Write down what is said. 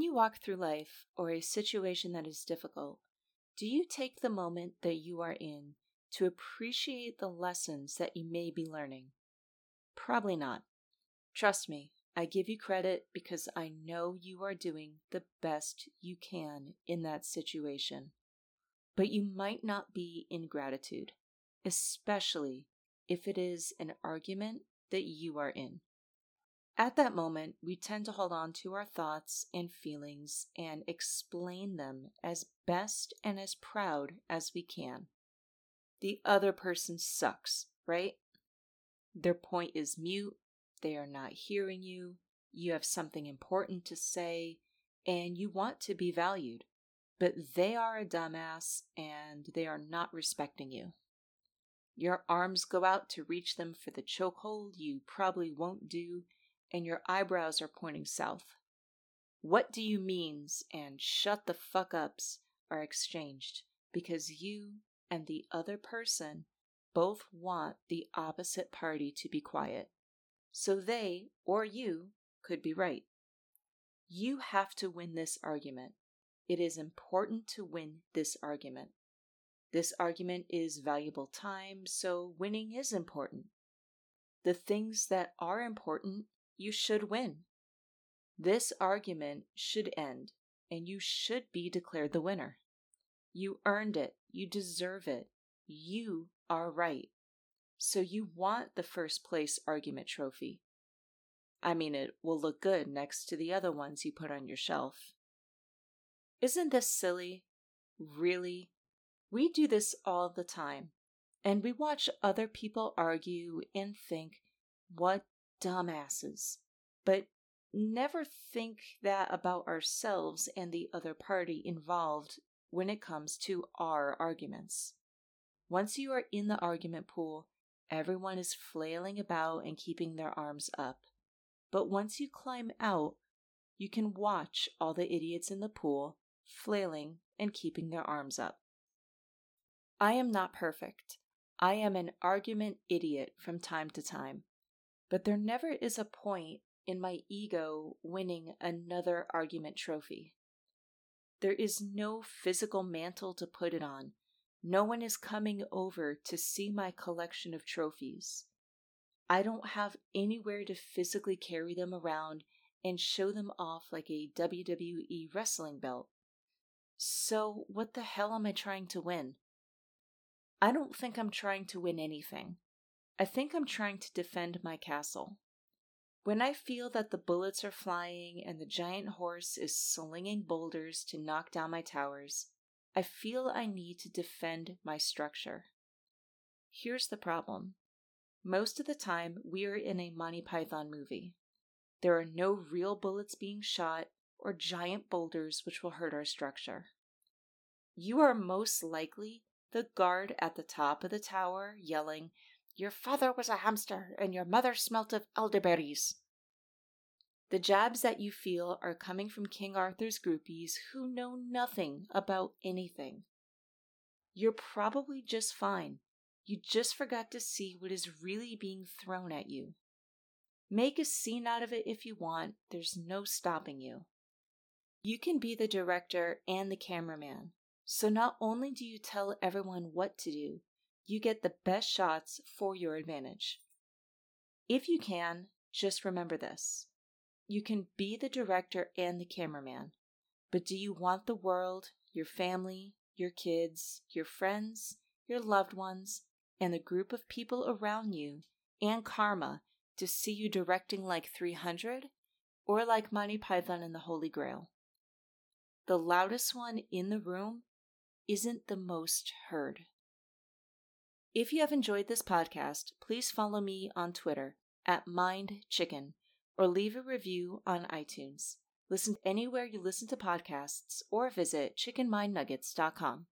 When you walk through life or a situation that is difficult, do you take the moment that you are in to appreciate the lessons that you may be learning? Probably not. Trust me, I give you credit because I know you are doing the best you can in that situation. But you might not be in gratitude, especially if it is an argument that you are in. At that moment, we tend to hold on to our thoughts and feelings and explain them as best and as proud as we can. The other person sucks, right? Their point is mute, they are not hearing you, you have something important to say, and you want to be valued, but they are a dumbass and they are not respecting you. Your arms go out to reach them for the chokehold you probably won't do, and your eyebrows are pointing south. What do you means and shut the fuck ups are exchanged because you and the other person both want the opposite party to be quiet. So they or you could be right. You have to win this argument. It is important to win this argument. This argument is valuable time, so winning is important. The things that are important, you should win. This argument should end, and you should be declared the winner. You earned it. You deserve it. You are right. So you want the first place argument trophy. I mean, it will look good next to the other ones you put on your shelf. Isn't this silly? Really? We do this all the time, and we watch other people argue and think, what dumbasses. But never think that about ourselves and the other party involved when it comes to our arguments. Once you are in the argument pool, everyone is flailing about and keeping their arms up. But once you climb out, you can watch all the idiots in the pool flailing and keeping their arms up. I am not perfect. I am an argument idiot from time to time. But there never is a point in my ego winning another argument trophy. There is no physical mantle to put it on. No one is coming over to see my collection of trophies. I don't have anywhere to physically carry them around and show them off like a WWE wrestling belt. So, what the hell am I trying to win? I don't think I'm trying to win anything. I think I'm trying to defend my castle. When I feel that the bullets are flying and the giant horse is slinging boulders to knock down my towers, I feel I need to defend my structure. Here's the problem most of the time, we are in a Monty Python movie. There are no real bullets being shot or giant boulders which will hurt our structure. You are most likely the guard at the top of the tower yelling, Your father was a hamster, and your mother smelt of elderberries. The jabs that you feel are coming from King Arthur's groupies who know nothing about anything. You're probably just fine. You just forgot to see what is really being thrown at you. Make a scene out of it if you want, there's no stopping you. You can be the director and the cameraman. So not only do you tell everyone what to do, you get the best shots for your advantage. If you can, just remember this. You can be the director and the cameraman, but do you want the world, your family, your kids, your friends, your loved ones, and the group of people around you and karma to see you directing like 300 or like Monty Python and the Holy Grail? The loudest one in the room isn't the most heard. If you have enjoyed this podcast, please follow me on Twitter at MindChicken or leave a review on iTunes. Listen anywhere you listen to podcasts or visit chickenmindnuggets.com.